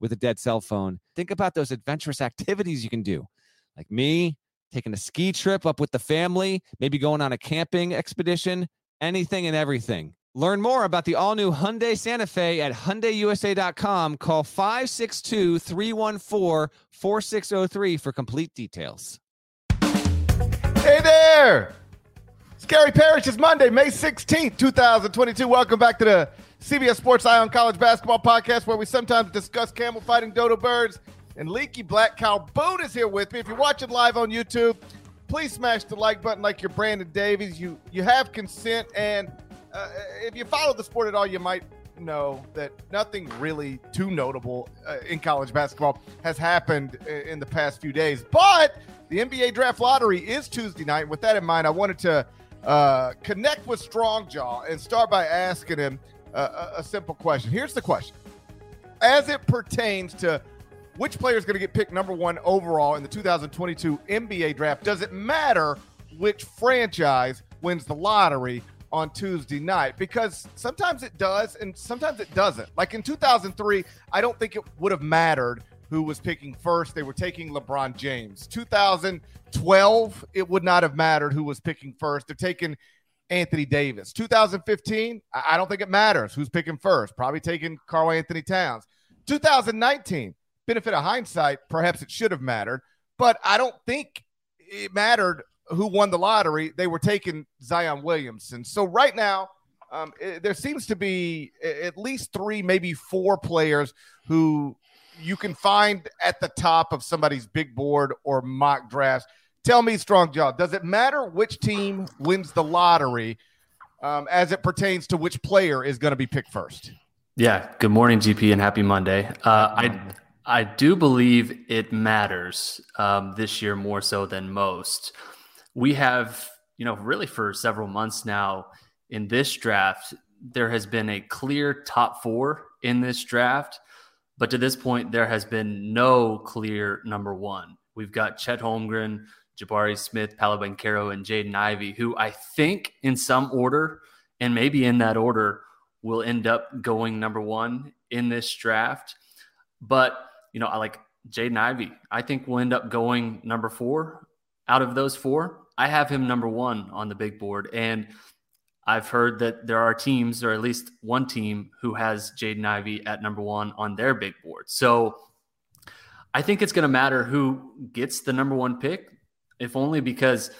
with a dead cell phone. Think about those adventurous activities you can do, like me taking a ski trip up with the family, maybe going on a camping expedition, anything and everything. Learn more about the all new Hyundai Santa Fe at HyundaiUSA.com. Call 562 314 4603 for complete details. Hey there! Scary Gary Parrish. It's Monday, May 16th, 2022. Welcome back to the CBS Sports Eye on College Basketball Podcast, where we sometimes discuss camel fighting dodo birds. And Leaky Black Cow Boone is here with me. If you're watching live on YouTube, please smash the like button like you're Brandon Davies. You you have consent, and uh, if you follow the sport at all, you might know that nothing really too notable uh, in college basketball has happened in the past few days. But the NBA Draft Lottery is Tuesday night. With that in mind, I wanted to uh, connect with Strongjaw and start by asking him a, a simple question. Here's the question As it pertains to which player is going to get picked number one overall in the 2022 NBA draft, does it matter which franchise wins the lottery on Tuesday night? Because sometimes it does and sometimes it doesn't. Like in 2003, I don't think it would have mattered who was picking first. They were taking LeBron James. 2012, it would not have mattered who was picking first. They're taking Anthony Davis. 2015, I don't think it matters who's picking first. Probably taking Karl-Anthony Towns. 2019, benefit of hindsight, perhaps it should have mattered, but I don't think it mattered who won the lottery. They were taking Zion Williamson. So right now, um, it, there seems to be at least three, maybe four players who you can find at the top of somebody's big board or mock drafts. Tell me, Strongjaw, does it matter which team wins the lottery um, as it pertains to which player is going to be picked first? Yeah. Good morning, GP, and happy Monday. Uh, I I do believe it matters um, this year more so than most. We have, you know, really for several months now in this draft, there has been a clear top four in this draft, but to this point, there has been no clear number one. We've got Chet Holmgren, Jabari Smith, Paolo Banchero, and Jaden Ivey, who I think in some order and maybe in that order will end up going number one in this draft. But, you know, I like Jaden Ivey. I think will end up going number four out of those four. I have him number one on the big board. And I've heard that there are teams, or at least one team, who has Jaden Ivey at number one on their big board. So I think it's going to matter who gets the number one pick if only because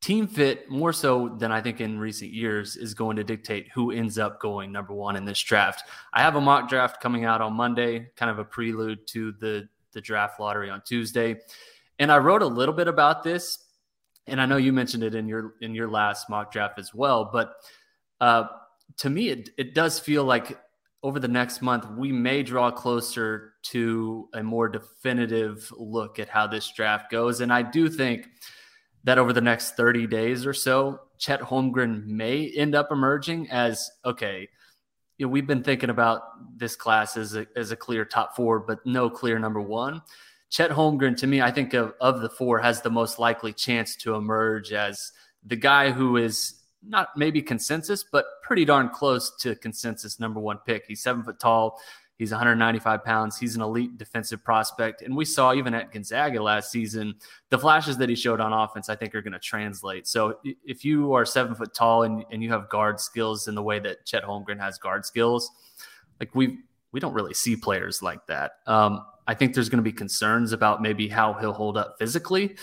team fit more so than I think in recent years is going to dictate who ends up going number one in this draft. I have a mock draft coming out on Monday, kind of a prelude to the the draft lottery on Tuesday, and I wrote a little bit about this, and I know you mentioned it in your in your last mock draft as well, but uh, to me, it it does feel like over the next month, we may draw closer to a more definitive look at how this draft goes. And I do think that over the next 30 days or so, Chet Holmgren may end up emerging as okay. You know, we've been thinking about this class as a, as a clear top four, but no clear number one. Chet Holmgren, to me, I think of, of the four, has the most likely chance to emerge as the guy who is not maybe consensus, but pretty darn close to consensus number one pick. He's seven foot tall. He's 195 pounds. He's an elite defensive prospect. And we saw even at Gonzaga last season, the flashes that he showed on offense, I think, are going to translate. So if you are seven foot tall and, and you have guard skills in the way that Chet Holmgren has guard skills, like we we don't really see players like that. Um, I think there's going to be concerns about maybe how he'll hold up physically.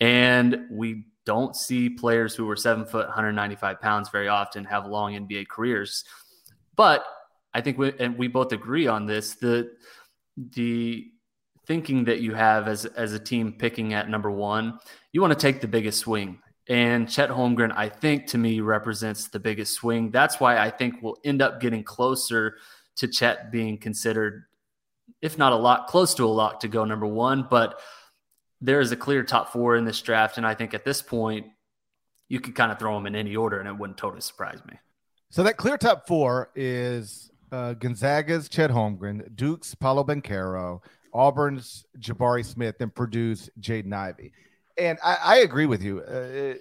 And we don't see players who are seven foot, 195 pounds very often have long NBA careers. But I think we and we both agree on this. The the thinking that you have as as a team picking at number one, you want to take the biggest swing. And Chet Holmgren, I think to me represents the biggest swing. That's why I think we'll end up getting closer to Chet being considered if not a lot, close to a lock to go number one. But there is a clear top four in this draft. And I think at this point, you could kind of throw them in any order and it wouldn't totally surprise me. So that clear top four is uh, Gonzaga's Chet Holmgren, Duke's Paolo Banchero, Auburn's Jabari Smith, and Purdue's Jaden Ivey. And I, I agree with you. Uh,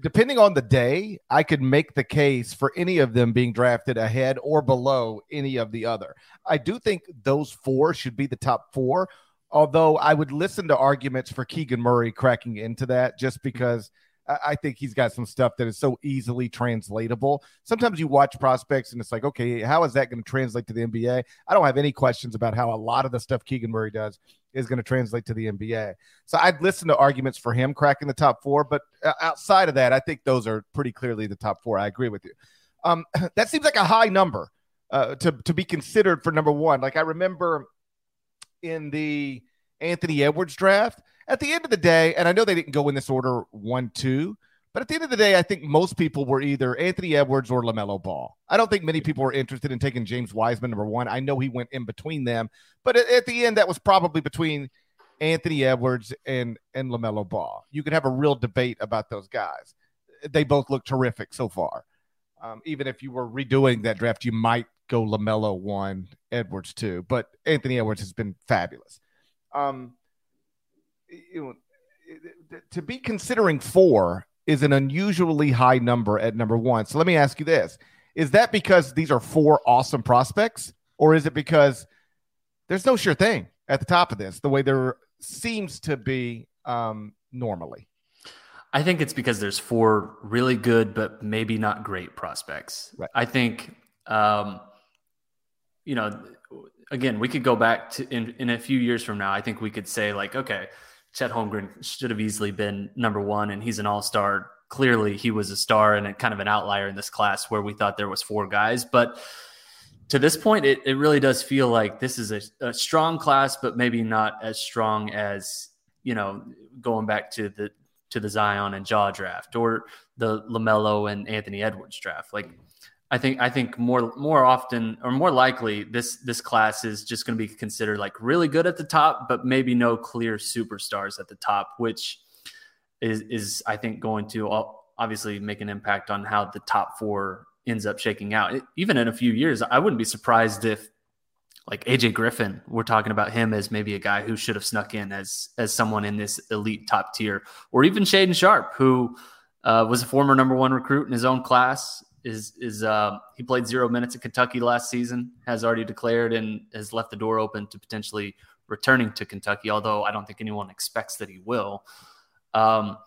depending on the day, I could make the case for any of them being drafted ahead or below any of the other. I do think those four should be the top four, although I would listen to arguments for Keegan Murray cracking into that just because – I think he's got some stuff that is so easily translatable. Sometimes you watch prospects and it's like, okay, how is that going to translate to the NBA? I don't have any questions about how a lot of the stuff Keegan Murray does is going to translate to the NBA. So I'd listen to arguments for him cracking the top four, but uh, outside of that, I think those are pretty clearly the top four. I agree with you. Um, that seems like a high number uh, to to be considered for number one. Like I remember in the Anthony Edwards draft at the end of the day, and I know they didn't go in this order one, two, but at the end of the day, I think most people were either Anthony Edwards or LaMelo Ball. I don't think many people were interested in taking James Wiseman number one. I know he went in between them, but at, at the end, that was probably between Anthony Edwards and, and LaMelo Ball. You could have a real debate about those guys. They both look terrific so far. Um, even if you were redoing that draft, you might go LaMelo one, Edwards two, but Anthony Edwards has been fabulous. Um, you know, to be considering four is an unusually high number at number one. So let me ask you this: Is that because these are four awesome prospects, or is it because there's no sure thing at the top of this, the way there seems to be um, normally? I think it's because there's four really good, but maybe not great prospects. Right. I think, um, you know, again, we could go back to in, in a few years from now. I think we could say like, okay, Chet Holmgren should have easily been number one, and he's an all star. Clearly, he was a star and a kind of an outlier in this class where we thought there was four guys. But to this point, it, it really does feel like this is a, a strong class, but maybe not as strong as you know going back to the to the Zion and Ja draft or the Lamelo and Anthony Edwards draft. Like I think I think more more often or more likely this this class is just going to be considered like really good at the top, but maybe no clear superstars at the top, which is is I think going to obviously make an impact on how the top four ends up shaking out. Even in a few years, I wouldn't be surprised if like AJ Griffin, we're talking about him as maybe a guy who should have snuck in as as someone in this elite top tier, or even Shaedon Sharpe, who uh, was a former number one recruit in his own class is is uh, he played zero minutes at Kentucky last season, has already declared and has left the door open to potentially returning to Kentucky. Although I don't think anyone expects that he will. Um,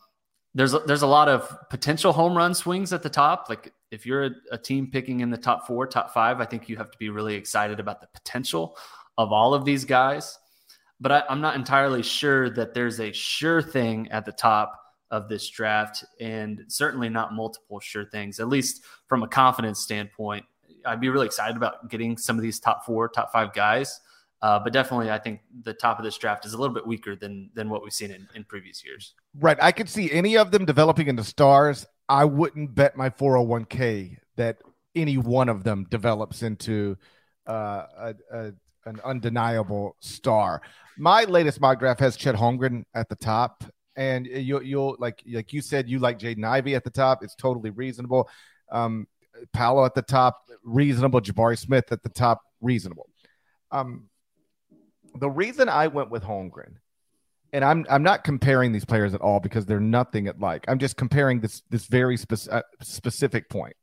there's a, there's a lot of potential home run swings at the top. Like if you're a, a team picking in the top four, top five, I think you have to be really excited about the potential of all of these guys. But I, I'm not entirely sure that there's a sure thing at the top of this draft, and certainly not multiple sure things, at least from a confidence standpoint. I'd be really excited about getting some of these top four, top five guys. Uh, but definitely, I think the top of this draft is a little bit weaker than than what we've seen in, in previous years. Right. I could see any of them developing into stars. I wouldn't bet my 401k that any one of them develops into uh, a, a, an undeniable star. My latest mock draft has Chet Holmgren at the top, and you you'll like like you said you like Jaden Ivey at the top. It's totally reasonable. Um, Paolo at the top, reasonable. Jabari Smith at the top, reasonable. Um, the reason I went with Holmgren, and I'm I'm not comparing these players at all because they're nothing at like. I'm just comparing this this very spe- uh, specific point.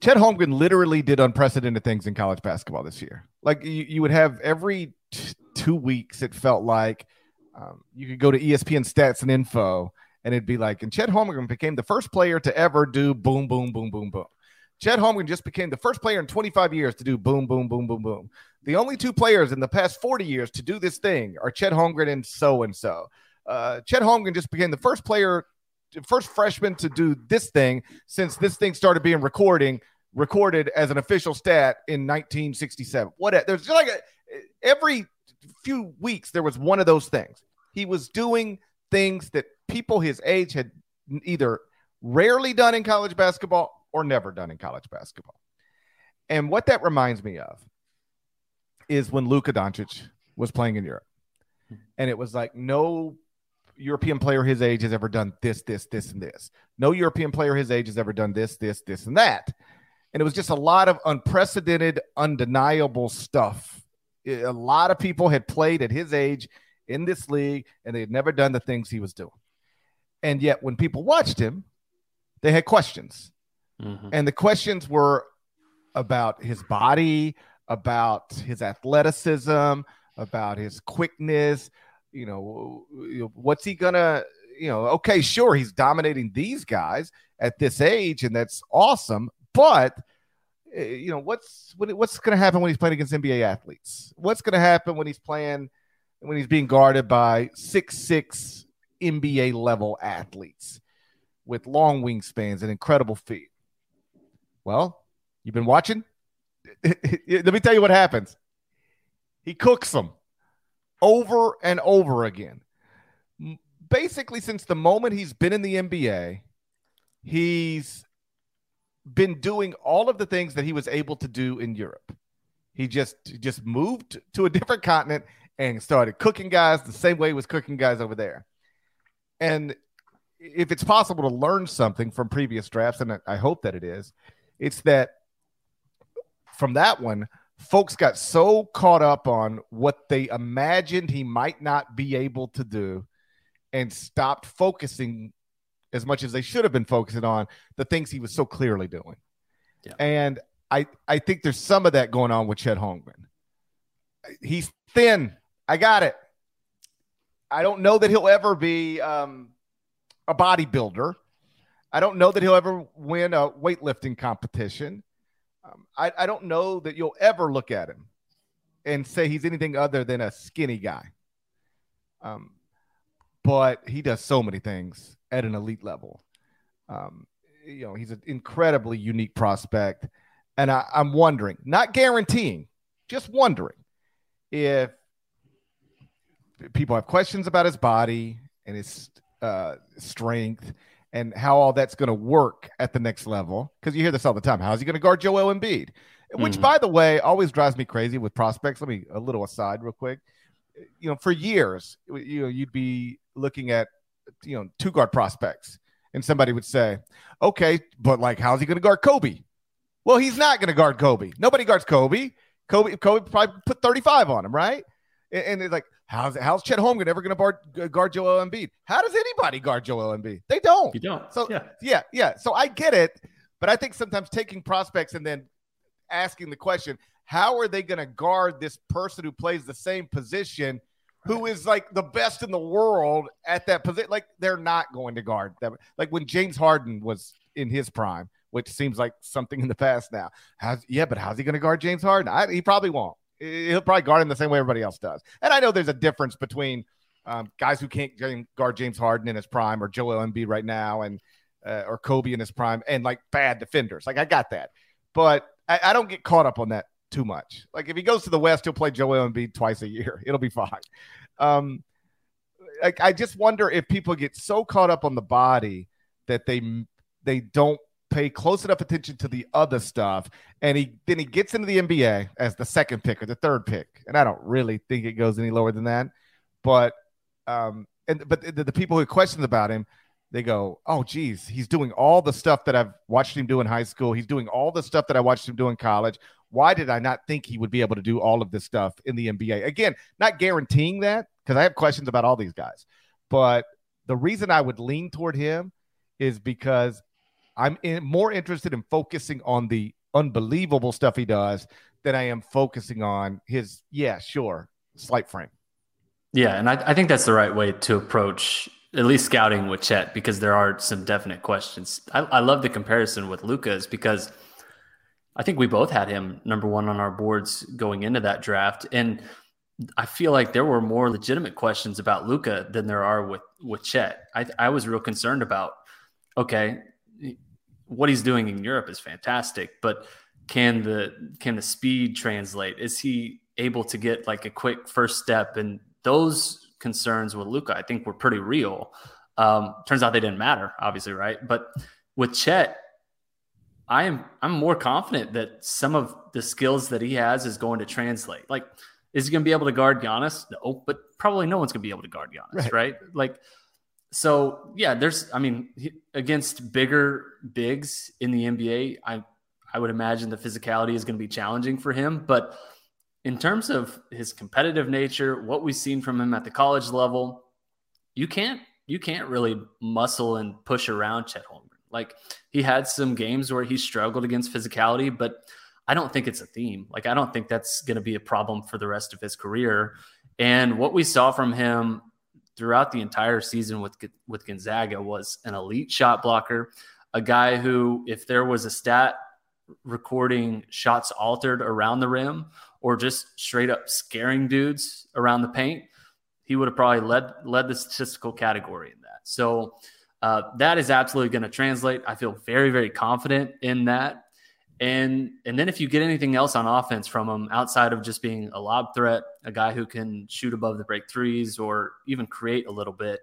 Chet Holmgren literally did unprecedented things in college basketball this year. Like you, you would have every t- two weeks, it felt like um, you could go to ESPN stats and info, and it'd be like, and Chet Holmgren became the first player to ever do boom, boom, boom, boom, boom. Chet Holmgren just became the first player in 25 years to do boom, boom, boom, boom, boom. The only two players in the past 40 years to do this thing are Chet Holmgren and so and so. Chet Holmgren just became the first player, first freshman to do this thing since this thing started being recording recorded as an official stat in 1967. What there's like a, every few weeks, there was one of those things. He was doing things that people his age had either rarely done in college basketball or never done in college basketball. And what that reminds me of is when Luka Doncic was playing in Europe. And it was like no European player his age has ever done this, this, this, and this. No European player his age has ever done this, this, this, and that. And it was just a lot of unprecedented, undeniable stuff. A lot of people had played at his age in this league and they had never done the things he was doing. And yet, when people watched him, they had questions. Mm-hmm. And the questions were about his body, about his athleticism, about his quickness. You know, what's he gonna? You know, okay, sure, he's dominating these guys at this age, and that's awesome. But Eh, you know, what's what's going to happen when he's playing against NBA athletes? What's going to happen when he's playing when he's being guarded by six six NBA level athletes with long wingspans and incredible feet? Well, you've been watching. Let me tell you what happens. He cooks them over and over again. Basically, since the moment he's been in the NBA, he's been doing all of the things that he was able to do in Europe. He just just moved to a different continent and started cooking guys the same way he was cooking guys over there. And if it's possible to learn something from previous drafts, and I hope that it is, it's that from that one, folks got so caught up on what they imagined he might not be able to do and stopped focusing as much as they should have been focusing on the things he was so clearly doing. Yeah. And I, I think there's some of that going on with Chet Holmgren. He's thin. I got it. I don't know that he'll ever be um, a bodybuilder. I don't know that he'll ever win a weightlifting competition. Um, I, I don't know that you'll ever look at him and say he's anything other than a skinny guy. Um, but he does so many things at an elite level. Um, you know, he's an incredibly unique prospect. And I, I'm wondering, not guaranteeing, just wondering if people have questions about his body and his uh, strength and how all that's going to work at the next level. Because you hear this all the time. How's he going to guard Joel Embiid? Which, mm-hmm. by the way, always drives me crazy with prospects. Let me a little aside, real quick. You know, for years, you know, you'd be looking at you know two guard prospects, and somebody would say, "Okay, but like, how's he going to guard Kobe?" Well, he's not going to guard Kobe. Nobody guards Kobe. Kobe, Kobe probably put 35 on him, right? And, and it's like, How's how's Chet Holmgren ever going to guard Joel Embiid? How does anybody guard Joel Embiid? They don't. You don't. So yeah, yeah, yeah. So I get it, but I think sometimes taking prospects and then asking the question, how are they going to guard this person who plays the same position, who is like the best in the world at that position? Like they're not going to guard them. Like when James Harden was in his prime, which seems like something in the past now. How's yeah, but how's he going to guard James Harden? I, he probably won't he'll probably guard him the same way everybody else does. And I know there's a difference between um, guys who can't guard James Harden in his prime or Joel Embiid right now and uh, or Kobe in his prime and like bad defenders. Like I got that, but I, I, don't get caught up on that too much. Like if he goes to the West, he'll play Joel Embiid twice a year. It'll be fine. Um, like I just wonder if people get so caught up on the body that they they don't pay close enough attention to the other stuff. And he then he gets into the NBA as the second pick or the third pick. And I don't really think it goes any lower than that. But um and but the, the people who question about him, they go, Oh geez, he's doing all the stuff that I've watched him do in high school. He's doing all the stuff that I watched him do in college. Why did I not think he would be able to do all of this stuff in the NBA? Again, not guaranteeing that because I have questions about all these guys. But the reason I would lean toward him is because I'm in, more interested in focusing on the unbelievable stuff he does than I am focusing on his, yeah, sure, slight frame. Yeah, and I, I think that's the right way to approach at least scouting with Chet because there are some definite questions. I, I love the comparison with Lucas because I think we both had him number one on our boards going into that draft, and I feel like there were more legitimate questions about Luka than there are with with Chet. I, I was real concerned about. Okay, what he's doing in Europe is fantastic, but can the can the speed translate? Is he able to get like a quick first step? And those concerns with Luka, I think, were pretty real. Um, turns out they didn't matter, obviously, right? But with Chet, I am I'm more confident that some of the skills that he has is going to translate. Like, is he going to be able to guard Giannis? No, but probably no one's going to be able to guard Giannis, right? right? Like, so yeah, there's I mean against bigger bigs in the NBA, I I would imagine the physicality is going to be challenging for him, but in terms of his competitive nature, what we've seen from him at the college level, you can't you can't really muscle and push around Chet Holmgren. Like he had some games where he struggled against physicality, but I don't think it's a theme. Like I don't think that's going to be a problem for the rest of his career. And what we saw from him throughout the entire season with with Gonzaga was an elite shot blocker, a guy who if there was a stat recording shots altered around the rim or just straight up scaring dudes around the paint, he would have probably led led the statistical category in that. So uh, that is absolutely going to translate. I feel very very confident in that. And and then if you get anything else on offense from him outside of just being a lob threat, a guy who can shoot above the break threes or even create a little bit,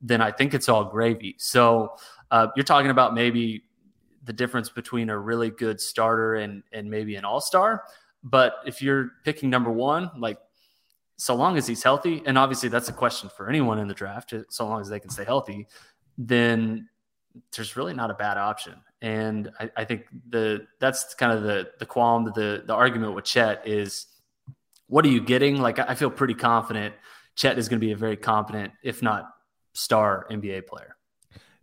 then I think it's all gravy. So uh, you're talking about maybe the difference between a really good starter and and maybe an all star. But if you're picking number one, like so long as he's healthy, and obviously that's a question for anyone in the draft, so long as they can stay healthy, then there's really not a bad option. And I, I think the that's kind of the the qualm, the the argument with Chet is what are you getting? Like I feel pretty confident Chet is going to be a very competent, if not star NBA player.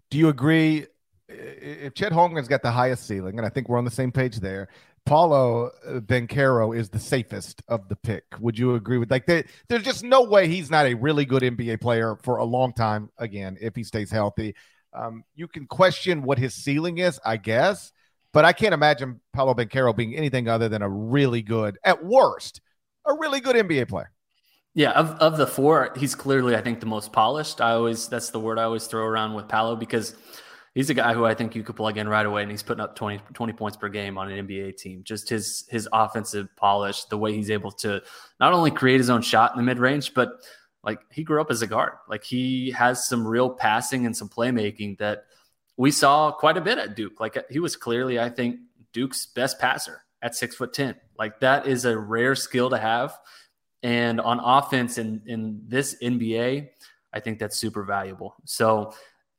Do you agree if Chet Holmgren's got the highest ceiling, and I think we're on the same page there, Paolo Banchero is the safest of the pick. Would you agree with like there, there's just no way he's not a really good NBA player for a long time again if he stays healthy. Um, you can question what his ceiling is, I guess, but I can't imagine Paolo Banchero being anything other than a really good, at worst, a really good NBA player. Yeah, of, of the four, he's clearly, I think, the most polished. I always, that's the word I always throw around with Paolo because – he's a guy who I think you could plug in right away, and he's putting up 20, 20 points per game on an NBA team. Just his his offensive polish, the way he's able to not only create his own shot in the mid range, but like he grew up as a guard. Like he has some real passing and some playmaking that we saw quite a bit at Duke. Like he was clearly, I think, Duke's best passer at six foot ten. Like that is a rare skill to have. And on offense in in this NBA, I think that's super valuable. So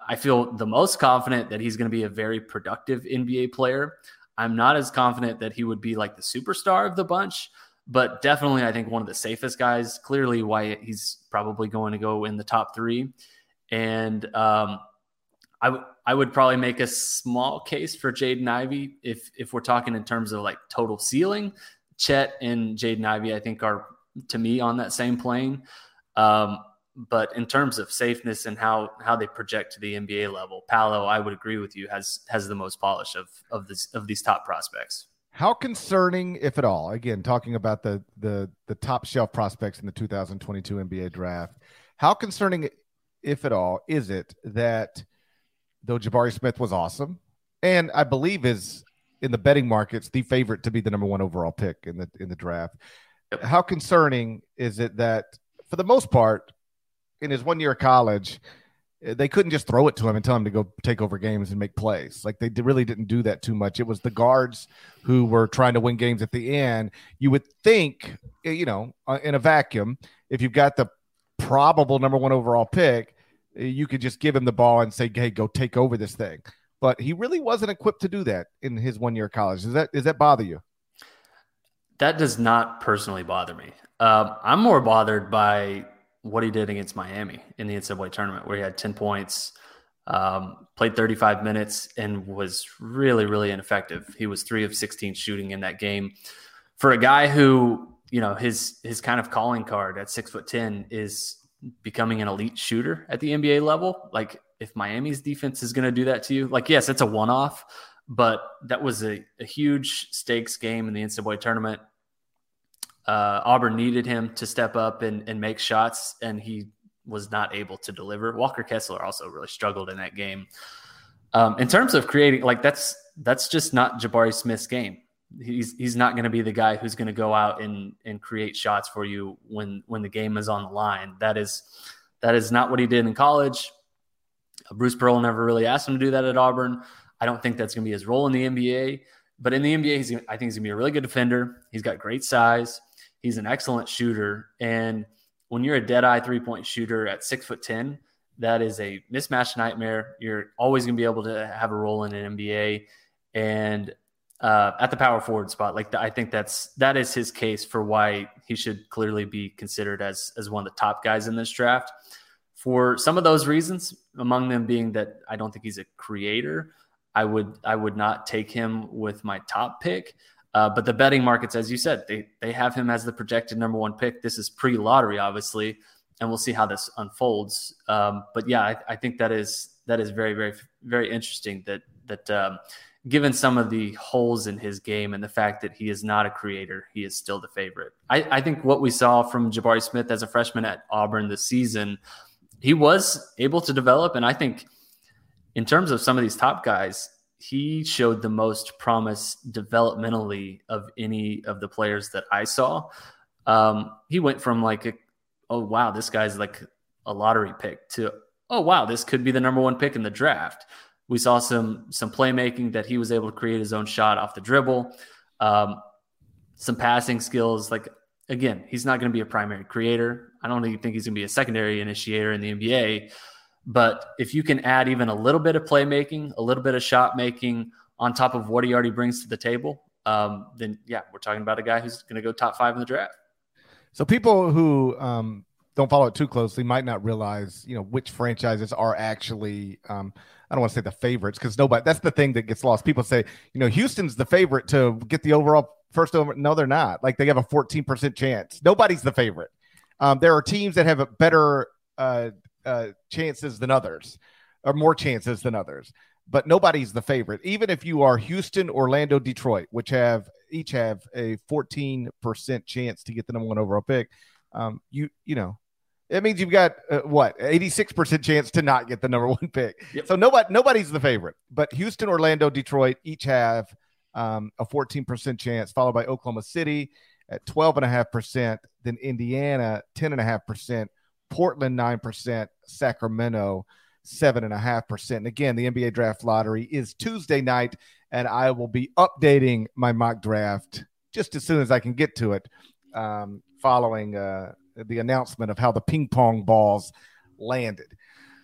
I feel the most confident that he's going to be a very productive NBA player. I'm not as confident that he would be like the superstar of the bunch, but definitely I think one of the safest guys. Clearly, why he's probably going to go in the top three. And um, I, w- I would probably make a small case for Jaden Ivey if if we're talking in terms of like total ceiling. Chet and Jaden Ivey, I think, are to me on that same plane. Um, but in terms of safeness and how how they project to the NBA level, Paolo, I would agree with you, has has the most polish of of this of these top prospects. How concerning, if at all, again talking about the the the top shelf prospects in the 2022 NBA draft, how concerning, if at all, is it that though Jabari Smith was awesome, and I believe is in the betting markets the favorite to be the number one overall pick in the in the draft. How concerning is it that for the most part in his one year of college, eh, they couldn't just throw it to him and tell him to go take over games and make plays. Like they really didn't do that too much. It was the guards who were trying to win games at the end. You would think, eh, you know, uh, in a vacuum, if you've got the probable number one overall pick, eh, you could just give him the ball and say, "Hey, go take over this thing." But he really wasn't equipped to do that in his one year of college. Does that does that bother you? That does not personally bother me. Um, I'm more bothered by what he did against Miami in the NCAA tournament, where he had 10 points, um, played 35 minutes, and was really, really ineffective. He was three of 16 shooting in that game. For a guy who, you know, his his kind of calling card at six foot 10 is becoming an elite shooter at the NBA level. Like, if Miami's defense is going to do that to you, like, yes, it's a one off, but that was a, a huge stakes game in the NCAA tournament uh, Auburn needed him to step up and, and make shots, and he was not able to deliver. Walker Kessler also really struggled in that game. Um, in terms of creating, like that's that's just not Jabari Smith's game. He's he's not going to be the guy who's going to go out and and create shots for you when when the game is on the line. That is that is not what he did in college. Bruce Pearl never really asked him to do that at Auburn. I don't think that's going to be his role in the NBA. But in the NBA, he's, I think he's going to be a really good defender. He's got great size. He's an excellent shooter. And when you're a dead eye three point shooter at six foot 10, that is a mismatch nightmare. You're always going to be able to have a role in an NBA. And uh, at the power forward spot, like I think that's that is his case for why he should clearly be considered as as one of the top guys in this draft. For some of those reasons, among them being that I don't think he's a creator, I would I would not take him with my top pick. Uh, but the betting markets, as you said, they they have him as the projected number one pick. This is pre lottery, obviously, and we'll see how this unfolds. Um, but yeah, I, I, think that is that is very very very interesting. That that um, given some of the holes in his game and the fact that he is not a creator, he is still the favorite. I, I think what we saw from Jabari Smith as a freshman at Auburn this season, he was able to develop, and I think in terms of some of these top guys, he showed the most promise developmentally of any of the players that I saw. Um, he went from like, a, oh wow, this guy's like a lottery pick to oh wow, this could be the number one pick in the draft. We saw some some playmaking that he was able to create his own shot off the dribble, um, some passing skills. Like again, he's not going to be a primary creator. I don't even think he's going to be a secondary initiator in the NBA. But if you can add even a little bit of playmaking, a little bit of shot making on top of what he already brings to the table, um, then yeah, we're talking about a guy who's going to go top five in the draft. So people who um, don't follow it too closely might not realize, you know, which franchises are actually. Um, I don't want to say the favorites because nobody. That's the thing that gets lost. People say, you know, Houston's the favorite to get the overall first over. No, they're not. Like they have a 14% chance. Nobody's the favorite. Um, there are teams that have a better uh, uh, chances than others, or more chances than others. But nobody's the favorite. Even if you are Houston, Orlando, Detroit, which have each have a 14% chance to get the number one overall pick, um, you you know it means you've got uh, what 86% chance to not get the number one pick. Yep. So nobody nobody's the favorite, but Houston, Orlando, Detroit each have um, a 14% chance, followed by Oklahoma City at 12.5%, then Indiana 10.5%, Portland 9%, Sacramento 7.5%. And again, the NBA draft lottery is Tuesday night, and I will be updating my mock draft just as soon as I can get to it um, following uh, the announcement of how the ping pong balls landed.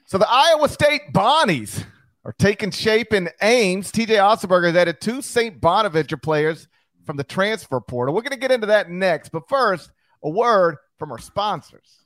So the Iowa State Bonnies are taking shape in Ames. TJ Otzelberger has added two St. Bonaventure players from the transfer portal. We're going to get into that next. But first, a word from our sponsors.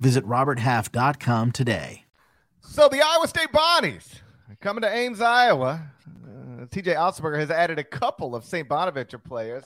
Visit RobertHalf.com today. So the Iowa State Bonnies coming to Ames, Iowa. Uh, TJ Otzelberger has added a couple of St. Bonaventure players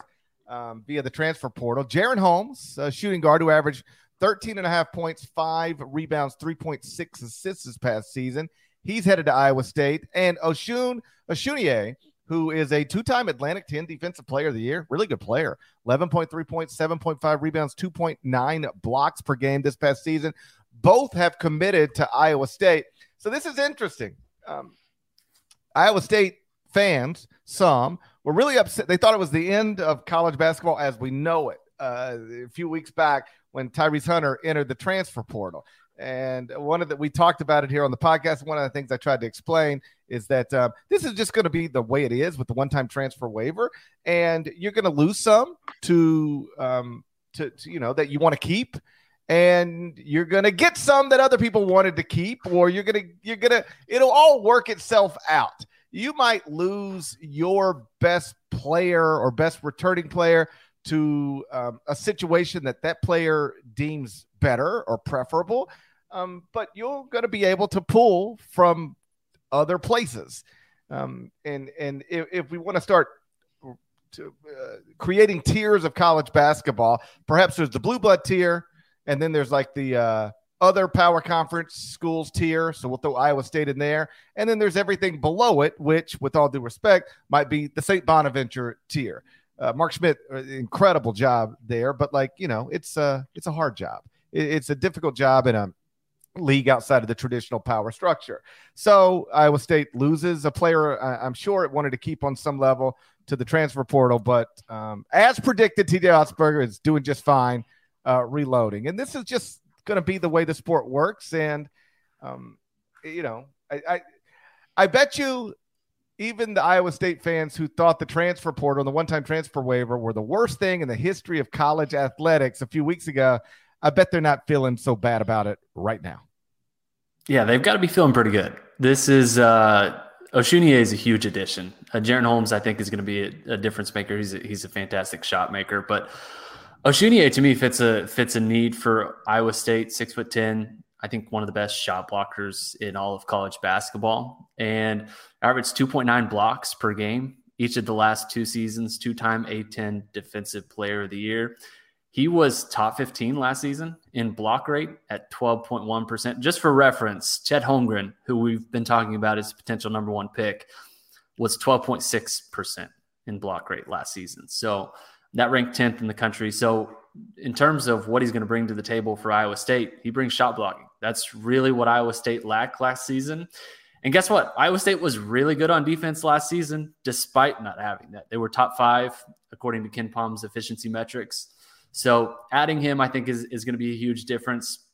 um, via the transfer portal. Jaren Holmes, a shooting guard who averaged 13 and a half points, five rebounds, 3.6 assists this past season. He's headed to Iowa State. And Osun Osunniyi, who is a two-time Atlantic 10 Defensive Player of the Year. Really good player. 11.3 points, 7.5 rebounds, 2.9 blocks per game this past season. Both have committed to Iowa State. So this is interesting. Um, Iowa State fans, some, were really upset. They thought it was the end of college basketball as we know it uh, a few weeks back when Tyrese Hunter entered the transfer portal. And one of the we talked about it here on the podcast. One of the things I tried to explain is that uh, this is just going to be the way it is with the one-time transfer waiver, and you're going to lose some to, um, to, to you know that you want to keep, and you're going to get some that other people wanted to keep, or you're going to you're going to it'll all work itself out. you might lose your best player or best returning player to um, a situation that that player deems better or preferable. Um, but you're going to be able to pull from other places. Um, and and if, if we want to start to, uh, creating tiers of college basketball, perhaps there's the blue blood tier, and then there's like the uh, other power conference schools tier. So we'll throw Iowa State in there. And then there's everything below it, which, with all due respect, might be the St. Bonaventure tier. Uh, Mark Schmidt, uh, incredible job there, but like you know, it's a it's a hard job. It, it's a difficult job in a league outside of the traditional power structure. So Iowa State loses a player. I'm sure it wanted to keep on some level to the transfer portal, but um, as predicted, TJ Otzelberger is doing just fine uh, reloading, and this is just going to be the way the sport works. And um, you know, I, I I bet you even the Iowa State fans who thought the transfer portal and the one-time transfer waiver were the worst thing in the history of college athletics a few weeks ago I bet they're not feeling so bad about it right now. Yeah, they've got to be feeling pretty good. This is uh Osunniyi is a huge addition. Uh, Jaren Holmes, I think, is going to be a, a, difference maker. He's a, he's a fantastic shot maker, but Osunniyi to me fits a fits a need for Iowa State. Six foot ten, I think one of the best shot blockers in all of college basketball, and averaged two point nine blocks per game each of the last two seasons. Two time A10 Defensive Player of the Year. He was top 15 last season in block rate at 12.1%. Just for reference, Chet Holmgren, who we've been talking about as potential number one pick, was 12.6% in block rate last season. So that ranked 10th in the country. So in terms of what he's going to bring to the table for Iowa State, he brings shot blocking. That's really what Iowa State lacked last season. And guess what? Iowa State was really good on defense last season, despite not having that. They were top five, according to KenPom's efficiency metrics. So adding him, I think, is, is going to be a huge difference.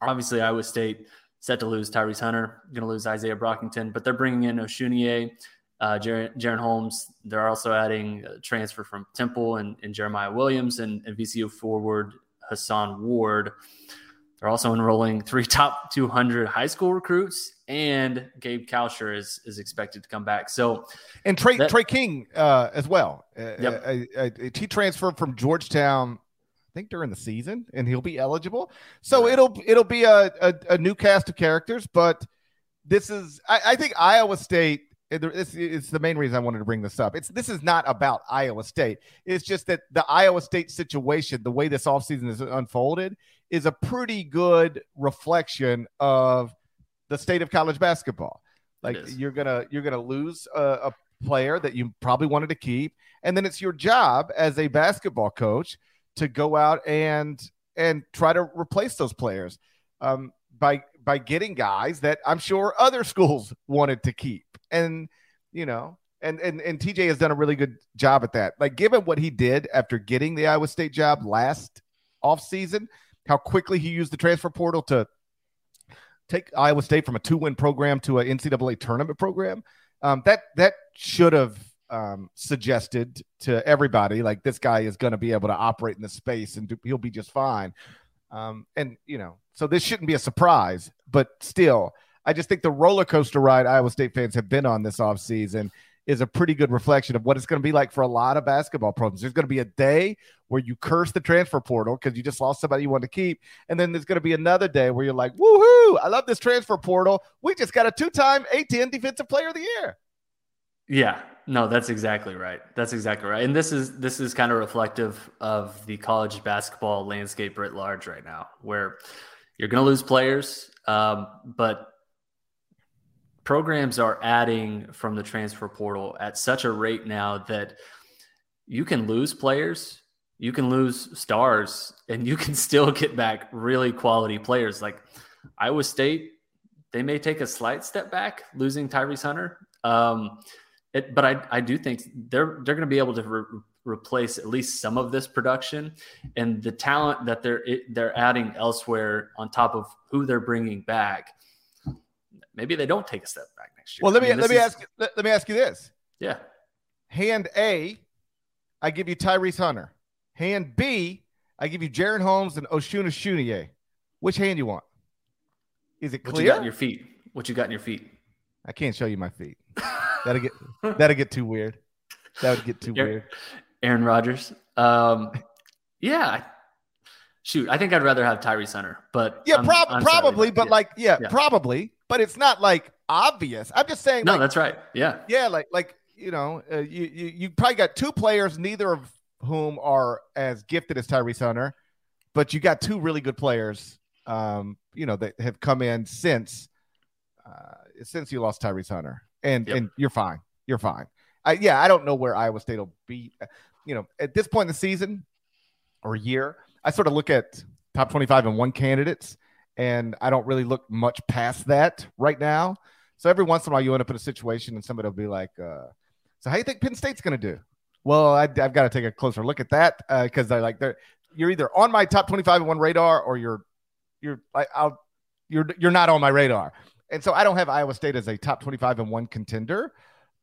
Obviously, Iowa State set to lose Tyrese Hunter, going to lose Isaiah Brockington, but they're bringing in Osunniyi, uh, Jaren Holmes. They're also adding a transfer from Temple and, and Jeremiah Williams and, and VCU forward Hason Ward. They're also enrolling three top 200 high school recruits, and Gabe Kalscheur is is expected to come back. So, and Trey that, Tre King uh, as well. Uh, yep. Uh, uh, he transferred from Georgetown I think during the season, and he'll be eligible. So it'll it'll be a, a, a, new cast of characters. But this is, I, I think Iowa State. This is the main reason I wanted to bring this up. It's this is not about Iowa State. It's just that the Iowa State situation, the way this offseason is unfolded, is a pretty good reflection of the state of college basketball. Like you're gonna you're gonna lose a, a player that you probably wanted to keep, and then it's your job as a basketball coach to go out and and try to replace those players um, by by getting guys that I'm sure other schools wanted to keep. And you know, and and and TJ has done a really good job at that. Like given what he did after getting the Iowa State job last offseason, how quickly he used the transfer portal to take Iowa State from a two-win program to an NCAA tournament program. Um, that that should have um, suggested to everybody like this guy is going to be able to operate in the space and do, he'll be just fine. Um, and you know, so this shouldn't be a surprise, but still, I just think the roller coaster ride Iowa State fans have been on this offseason is a pretty good reflection of what it's going to be like for a lot of basketball programs. There's going to be a day where you curse the transfer portal because you just lost somebody you want to keep. And then there's going to be another day where you're like, woohoo, I love this transfer portal. We just got a two time A10 defensive player of the year. Yeah, no, that's exactly right. That's exactly right. And this is this is kind of reflective of the college basketball landscape writ large right now, where you're going to lose players, um, but programs are adding from the transfer portal at such a rate now that you can lose players, you can lose stars, and you can still get back really quality players. Like Iowa State, they may take a slight step back losing Tyrese Hunter. Um, it, but I, I do think they're they're going to be able to re- replace at least some of this production and the talent that they're they're adding elsewhere on top of who they're bringing back. Maybe they don't take a step back next year. Well, let me I mean, let me is, ask let, let me ask you this. Yeah. Hand A, I give you Tyrese Hunter. Hand B, I give you Jaren Holmes and Osun Osunniyi. Which hand do you want? Is it clear? What you got in your feet? What you got in your feet? I can't show you my feet. That'd get that'd get too weird. That would get too Aaron, weird. Aaron Rodgers. Um, yeah. Shoot, I think I'd rather have Tyrese Hunter, but Yeah, I'm- prob- I'm probably, but yeah. like, yeah, Yeah. probably, but it's not like obvious. I'm just saying, no, like, that's right. Yeah, yeah, like, like you know, uh, you, you you probably got two players, neither of whom are as gifted as Tyrese Hunter, but you got two really good players, um, you know, that have come in since uh, since you lost Tyrese Hunter, and Yep. and you're fine, you're fine. I, yeah, I don't know where Iowa State will be. You know, at this point in the season or year, I sort of look at top 25 and one candidates, and I don't really look much past that right now. So every once in a while, you end up in a situation, and somebody will be like, uh, "So how do you think Penn State's going to do?" Well, I, have got to take a closer look at that because I like they're you're either on my top 25 and one radar or you're you're I, I'll you're you're not on my radar. And so I don't have Iowa State as a top 25 and one contender.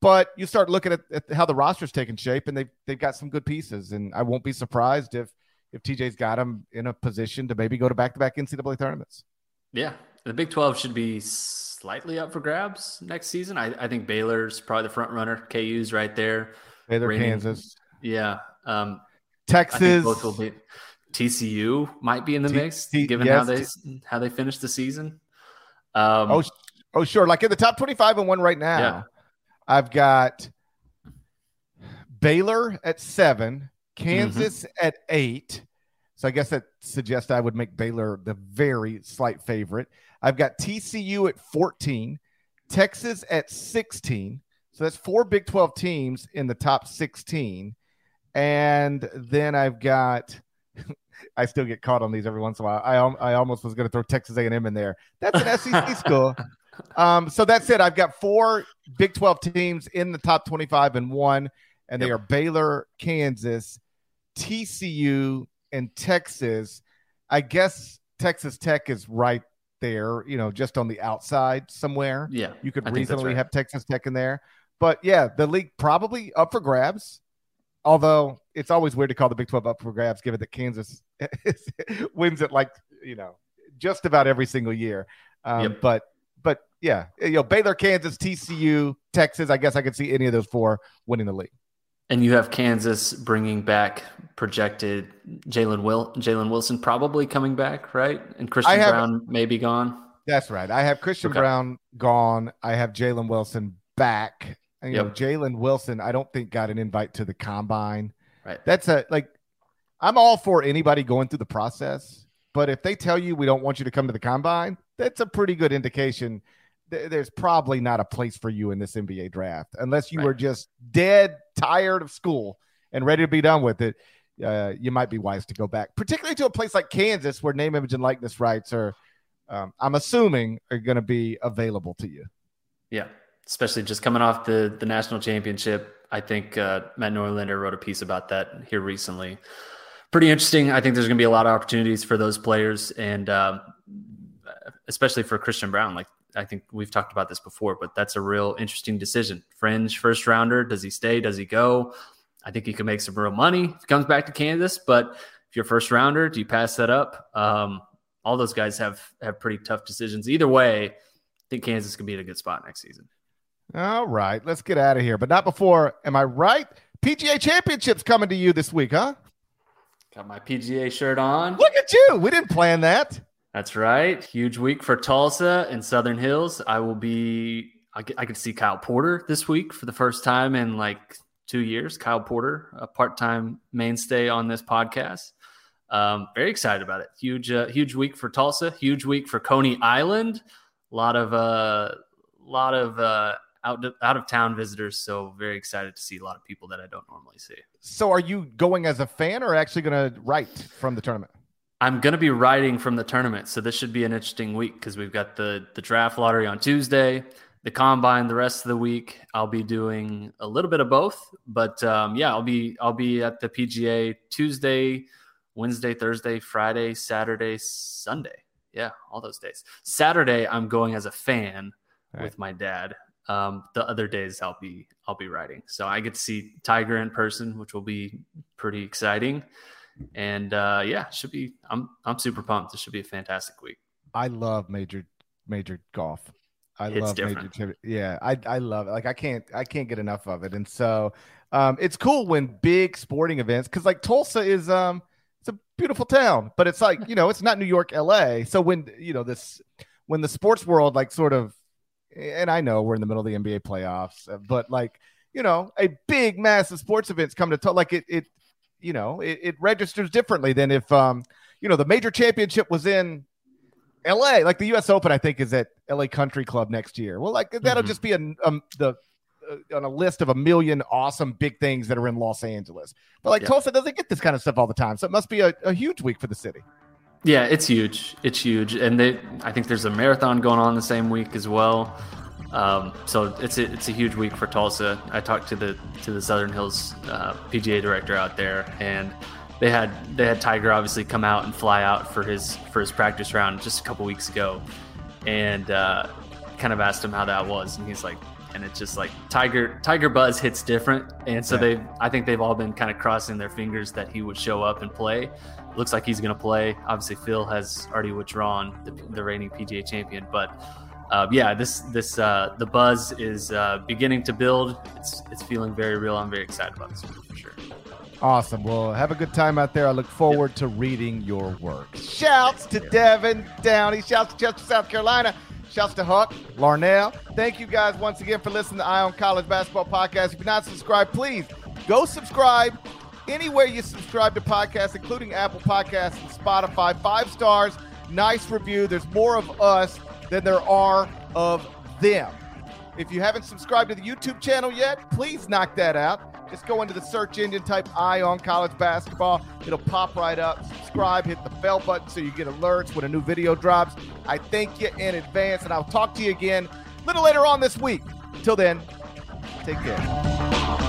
But you start looking at, at how the roster's taking shape, and they've they've got some good pieces, and I won't be surprised if if TJ's got them in a position to maybe go to back to back NCAA tournaments. yeah. The Big Twelve should be slightly up for grabs next season. I, I think Baylor's probably the front runner. KU's right there. Baylor, Reigning- Kansas, Yeah. Um, Texas. both will be. TCU might be in the T- mix, T- given how yes, they how they finished the season. Um, Oh, oh, sure. Like in the top 25 and one right now, Yeah. I've got Baylor at seven, Kansas mm-hmm. at eight. So I guess that suggests I would make Baylor the very slight favorite. I've got TCU at 14, Texas at 16. So that's four Big 12 teams in the top 16. And then I've got I still get caught on these every once in a while. I I almost was going to throw Texas A&M in there. That's an SEC school. Um, so that's it. I've got four Big 12 teams in the top 25 and one, and they Yep. are Baylor, Kansas, TCU, and Texas. I guess Texas Tech is right there, you know, just on the outside somewhere. yeah, You could I reasonably right. have Texas Tech in there. But yeah, the league probably up for grabs. Although it's always weird to call the Big 12 up for grabs, given that Kansas wins it like, you know, just about every single year. Um, Yep. But, but yeah, you know, Baylor, Kansas, TCU, Texas, I guess I could see any of those four winning the league. And you have Kansas bringing back projected Jalen Will Jalen Wilson probably coming back, right? And Christian have- Braun may be gone. That's right. I have Christian Okay. Braun gone. I have Jalen Wilson back. And, you know, Jalen Wilson, I don't think got an invite to the combine. Right. That's a like I'm all for anybody going through the process, but if they tell you we don't want you to come to the combine, that's a pretty good indication th- there's probably not a place for you in this NBA draft unless you Right. were just dead tired of school and ready to be done with it. Uh, you might be wise to go back, particularly to a place like Kansas where name, image, and likeness rights are, um, I'm assuming, are going to be available to you. Yeah, especially just coming off the the national championship. I think uh, Matt Norlander wrote a piece about that here recently. Pretty interesting. I think there's going to be a lot of opportunities for those players, and um, especially for Christian Braun. Like I think we've talked about this before, but that's a real interesting decision. Fringe first rounder. Does he stay? Does he go? I think he could make some real money if he comes back to Kansas. But if you're first rounder, do you pass that up? Um, all those guys have have pretty tough decisions. Either way, I think Kansas could be in a good spot next season. All right, let's get out of here, but not before. Am I right? PGA Championships coming to you this week, huh? Got my PGA shirt on. Look at you. We didn't plan that. That's right. Huge week for Tulsa and Southern Hills. I will be. I I could see Kyle Porter this week for the first time in like two years. Kyle Porter, a part-time mainstay on this podcast. Um, very excited about it. Huge, uh, huge week for Tulsa. Huge week for Coney Island. A lot of, uh, lot of uh, out out of town visitors. So very excited to see a lot of people that I don't normally see. So, are you going as a fan or actually going to write from the tournament? I'm going to be riding from the tournament, so this should be an interesting week because we've got the the draft lottery on Tuesday, the combine the rest of the week. I'll be doing a little bit of both, but um, yeah, I'll be I'll be at the PGA Tuesday, Wednesday, Thursday, Friday, Saturday, Sunday. Yeah, all those days. Saturday, I'm going as a fan with my dad. Um, the other days, I'll be I'll be riding, so I get to see Tiger in person, which will be pretty exciting and uh, yeah, should be. I'm I'm super pumped. This should be a fantastic week. I love major major golf. I It's love different. major. Yeah, I I love it. Like I can't I can't get enough of it. And so um it's cool when big sporting events because like Tulsa is um it's a beautiful town, but it's like, you know, it's not New York, LA. So when you know this when the sports world like sort of and I know we're in the middle of the NBA playoffs, but like, you know, a big massive sports events come to Tulsa, like it it you know, it, it registers differently than if um you know the major championship was in LA, like the US Open, I think is at LA Country Club next year. Well, like that'll Mhm. just be an, um, the uh, on a list of a million awesome big things that are in Los Angeles. But like Yeah. Tulsa doesn't get this kind of stuff all the time, so it must be a, a huge week for the city. Yeah, it's huge. It's huge, and they. I think there's a marathon going on the same week as well. Um, so it's a, it's a huge week for Tulsa. I talked to the to the Southern Hills uh, PGA director out there, and they had they had Tiger obviously come out and fly out for his for his practice round just a couple weeks ago, and uh, kind of asked him how that was, and he's like, and it's just like Tiger Tiger Buzz hits different, and so Yeah. they I think they've all been kind of crossing their fingers that he would show up and play. Looks like he's going to play. Obviously, Phil has already withdrawn the, the reigning PGA champion, but uh, yeah, this this uh, the buzz is uh, beginning to build. It's it's feeling very real. I'm very excited about this one for sure. Awesome. Well, have a good time out there. I look forward to reading your work. Shouts to Devin Downey. Shouts to Chester, South Carolina. Shouts to Huck, Larnell. Thank you guys once again for listening to Eye on College Basketball Podcast. If you're not subscribed, please go subscribe anywhere you subscribe to podcasts, including Apple Podcasts and Spotify. Five stars, nice review. There's more of us than there are of them. If you haven't subscribed to the YouTube channel yet, please knock that out. Just go into the search engine, type Eye on College Basketball. It'll pop right up. Subscribe, hit the bell button so you get alerts when a new video drops. I thank you in advance, and I'll talk to you again a little later on this week. Till then, take care.